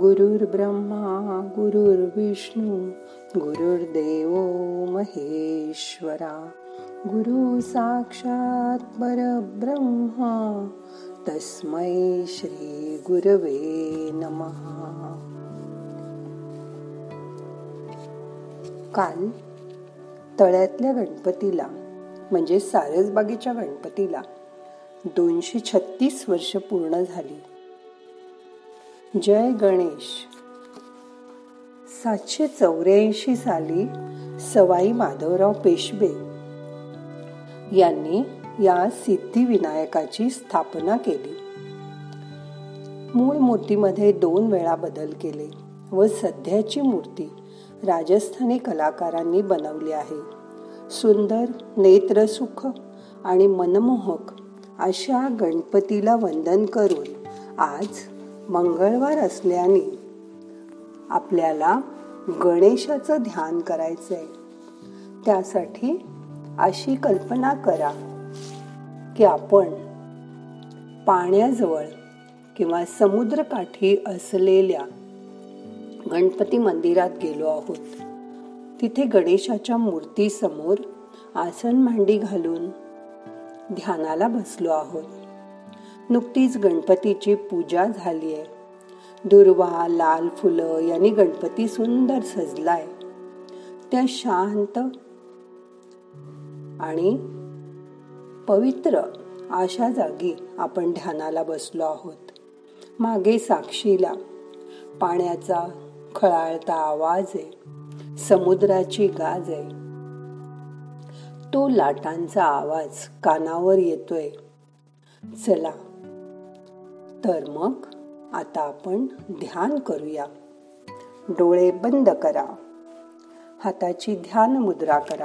गुरुर्ब्रह्मा गुरुर्विष्णू गुरुर्देव महेश्वरा. गुरु साक्षात परब्रह्मा तस्मै श्री गुरवे नमहा काल तळ्यातल्या गणपतीला म्हणजे सारसबागेच्या गणपतीला दोनशे छत्तीस वर्ष पूर्ण झाली. जय गणेश. सातशे चौऱ्याऐंशी साली सवाई माधवराव पेशवे यांनी या सिद्धिविनायकाची स्थापना केली. मूळ मूर्तीमध्ये दोन वेळा बदल केले व सध्याची मूर्ती राजस्थानी कलाकारांनी बनवली आहे. सुंदर नेत्रसुख आणि मनमोहक अशा गणपतीला वंदन करून आज मंगळवार असल्याने आपल्याला गणेशाचं ध्यान करायचं आहे त्यासाठी अशी कल्पना करा की आपण पाण्याजवळ किंवा समुद्रकाठी असलेल्या गणपती मंदिरात गेलो आहोत. तिथे गणेशाच्या मूर्तीसमोर आसन मांडी घालून ध्यानाला बसलो आहोत. नुकतीच गणपतीची पूजा झाली आहे. दुर्वा लाल फुलं यांनी गणपती सुंदर सजलाय. त्या शांत आणि पवित्र अशा जागी आपण ध्यानाला बसलो आहोत. मागे साक्षीला पाण्याचा खळाळता आवाज आहे. समुद्राची गाज आहे. तो लाटांचा आवाज कानावर येतोय. चला तर मग आता आपण ध्यान करूया. डोळे बंद करा. हाताची ध्यान मुद्रा करा.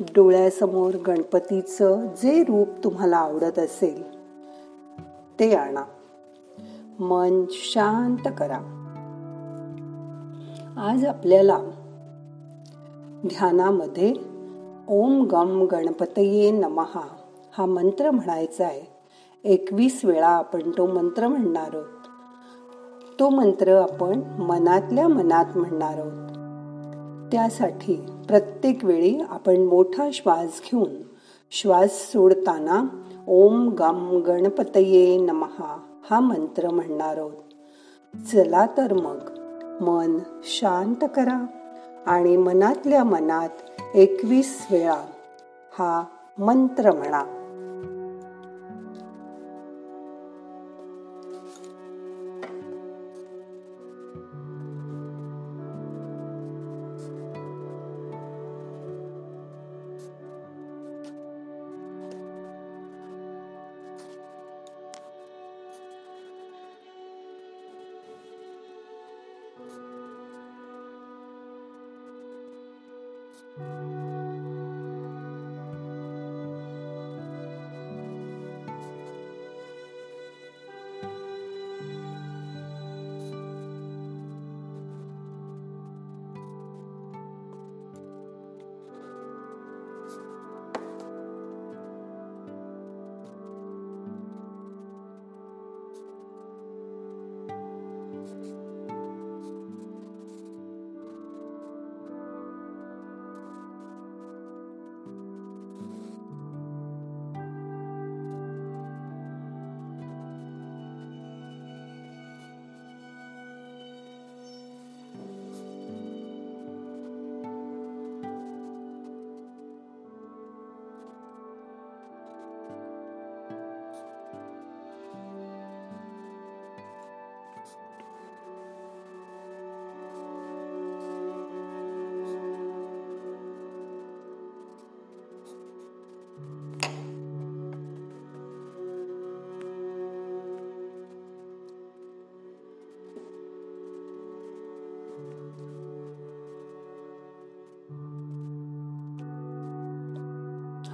डोळ्यासमोर गणपतीचं जे रूप तुम्हाला आवडत असेल ते आणा. मन शांत करा. आज आपल्याला ध्यानामध्ये ओम गम गणपतये नमहा हा मंत्र म्हणायचा आहे. एकवीस वेळा आपण तो मंत्र म्हणणार आहोत. तो मंत्र आपण मनातल्या मनात म्हणणार आहोत. त्यासाठी प्रत्येक वेळी आपण मोठा श्वास घेऊन श्वास सोडताना ओम गम गणपतये नमहा हा मंत्र म्हणणार आहोत. चला तर मग मन शांत करा आणि मनातल्या मनात एकवीस वेळा हा मंत्र म्हणा.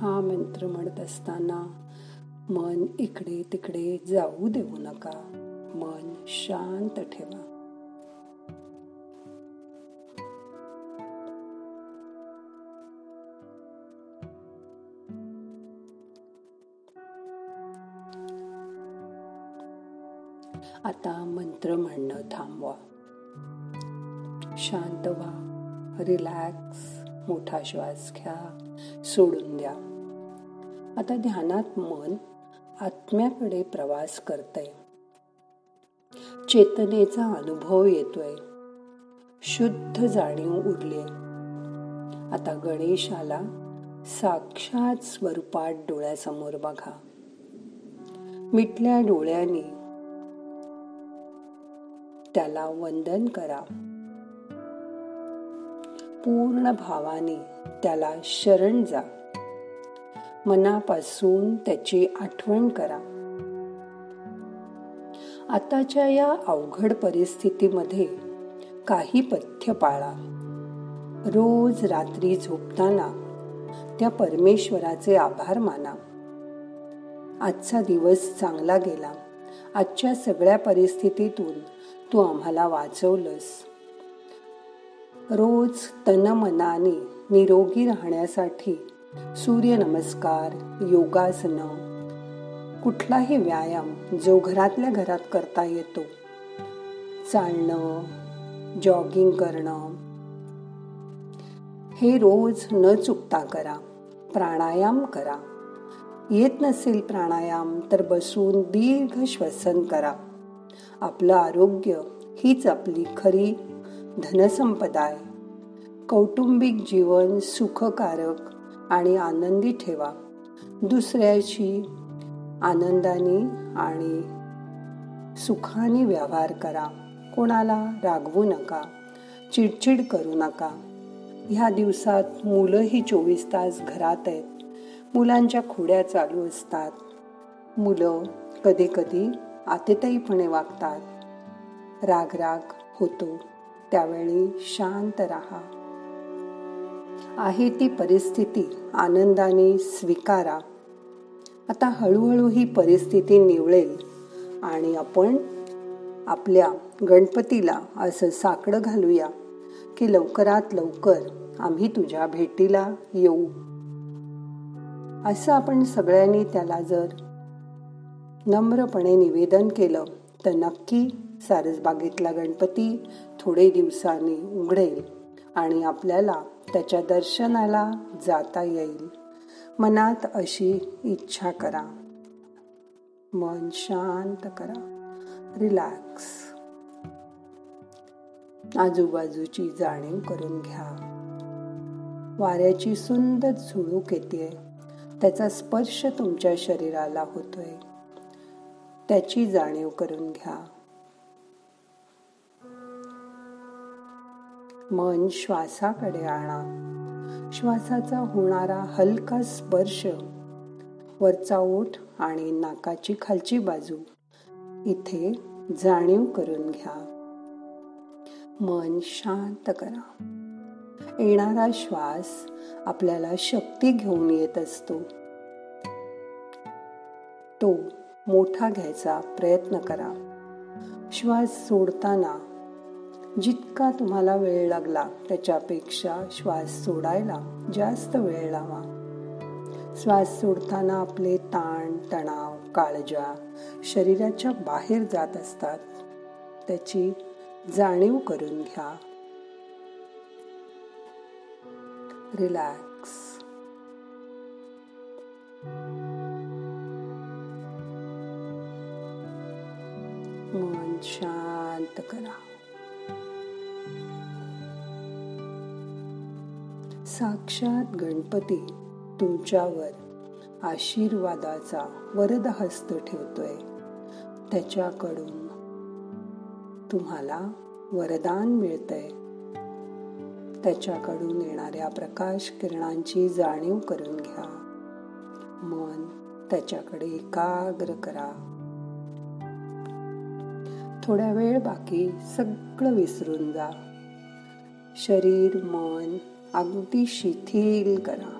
हा मंत्र म्हणत असताना मन इकडे तिकडे जाऊ देऊ नका. मन शांत ठेवा. आता मंत्र म्हणणं थांबवा. शांत व्हा. रिलॅक्स मोठा श्वास घ्या. सोडून द्या. आता ध्यानात मन आत्म्याकडे प्रवास करतय. चेतनेचा अनुभव येतोय. शुद्ध जाणीव उरली आता गणेशाला साक्षात स्वरूपात डोळ्यासमोर बघा. मिटल्या डोळ्याने त्याला वंदन करा. पूर्ण भावाने त्याला शरण जा. मनापासून त्याची आठवण करा. आताच्या या अवघड परिस्थितीमध्ये काही पथ्य पाळा. रोज रात्री झोपताना त्या परमेश्वराचे आभार माना. आजचा दिवस चांगला गेला. आजच्या सगळ्या परिस्थितीतून तू आम्हाला वाचवलंस. रोज तनमनाने निरोगी राहण्यासाठी सूर्यनमस्कार योगासनं. कुठलाही व्यायाम जो घरातल्या घरात करता येतो. चालणं जॉगिंग करणं. हे रोज न चुकता करा प्राणायाम करा. येत नसेल प्राणायाम तर बसून दीर्घ श्वसन करा. आपलं आरोग्य हीच आपली खरी धनसंपदा आहे. कौटुंबिक जीवन सुखकारक आणि आनंदी ठेवा. दुसऱ्याशी आनंदाने आणि सुखाने व्यवहार करा. कोणाला रागवू नका चिडचिड करू नका. ह्या दिवसात मुलंही चोवीस तास घरात आहेत. मुलांच्या खोड्या चालू असतात. मुलं कधी कधी आतेताईपणे वागतात. राग राग होतो. त्यावेळी शांत राहा. आहे ती परिस्थिती आनंदाने स्वीकारा. आता हळूहळू ही परिस्थिती निवळेल आणि आपण आपल्या गणपतीला असं साकडं घालूया की लवकरात लवकर आम्ही तुझ्या भेटीला येऊ. असं आपण सगळ्यांनी त्याला जर नम्रपणे निवेदन केलं तर नक्की सारसबागेतला गणपती थोडे दिवसांनी उघडेल आणि आपल्याला त्याच्या दर्शनाला जाता येईल. मनात अशी इच्छा करा. मन शांत करा. रिलॅक्स. आजूबाजूची जाणीव करून घ्या. वाऱ्याची सुंदर झुळूक येते त्याचा स्पर्श तुमच्या शरीराला होतोय. त्याची जाणीव करून घ्या. मन श्वासाकडे आणा. श्वासाचा होणारा हलका स्पर्श वरचा ओठ आणि नाकाची खालची बाजू इथे जाणीव करून घ्या. मन शांत करा. येणारा श्वास आपल्याला शक्ती घेऊन येत असतो. तो मोठा घ्यायचा प्रयत्न करा. श्वास सोडताना जितका तुम्हाला वेळ लागला त्याच्यापेक्षा श्वास सोडायला जास्त वेळ लावा. श्वास सोडताना आपले ताण तणाव काळजा शरीराच्या बाहेर जात असतात. त्याची जाणीव करून घ्या. रिलॅक्स. मन शांत करा. साक्षात गणपती तुमच्यावर आशीर्वादाचा वरद हस्त ठेवतोय. त्याच्याकडून तुम्हाला वरदान मिळतंय. त्याच्याकडून येणाऱ्या प्रकाश किरणांची जाणीव करून घ्या. मन त्याच्याकडे एकाग्र करा. थोड्या वेळ बाकी सगळं विसरून जा. शरीर मन अगदी शिथिल करा.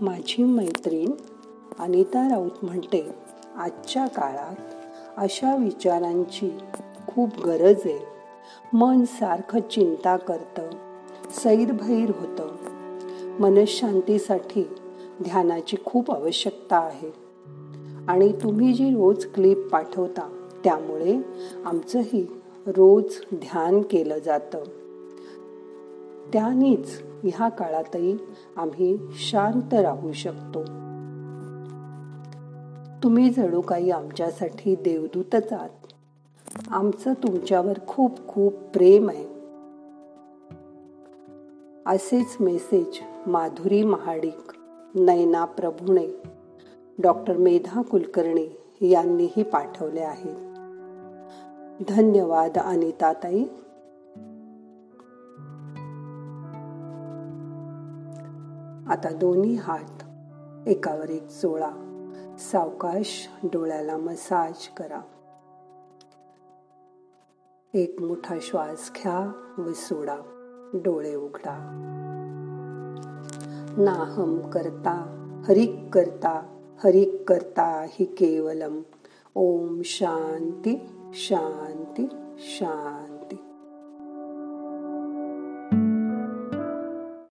माझी मैत्रीण अनिता राऊत म्हणते आजच्या काळात अशा विचारांची खूप गरज आहे. मन सारखं चिंता करतं सैरभैर होतं. मनशांतीसाठी ध्यानाची खूप आवश्यकता आहे. आणि तुम्ही जी रोज क्लिप पाठवता त्यामुळे आमचंही रोज ध्यान केलं जातं. त्यानेच ह्या काळातही आम्ही शांत राहू शकतो. तुम्ही जणू काही आमच्यासाठी देवदूतच आहात आमचं तुमच्यावर खूप खूप प्रेम आहे. असेच मेसेज माधुरी महाडिक नैना प्रभुणे डॉक्टर मेधा कुलकर्णी यांनीही पाठवले आहेत. धन्यवाद अनिताताई. आता दोन्ही हात एकावर एक चोळा. सावकाश डोळ्याला मसाज करा. एक मोठा श्वास घ्या व सोडा. डोळे उघडा. नाहम करता हरिक करता हरिक करता हि केवलम. ओम शांती शांती शांती.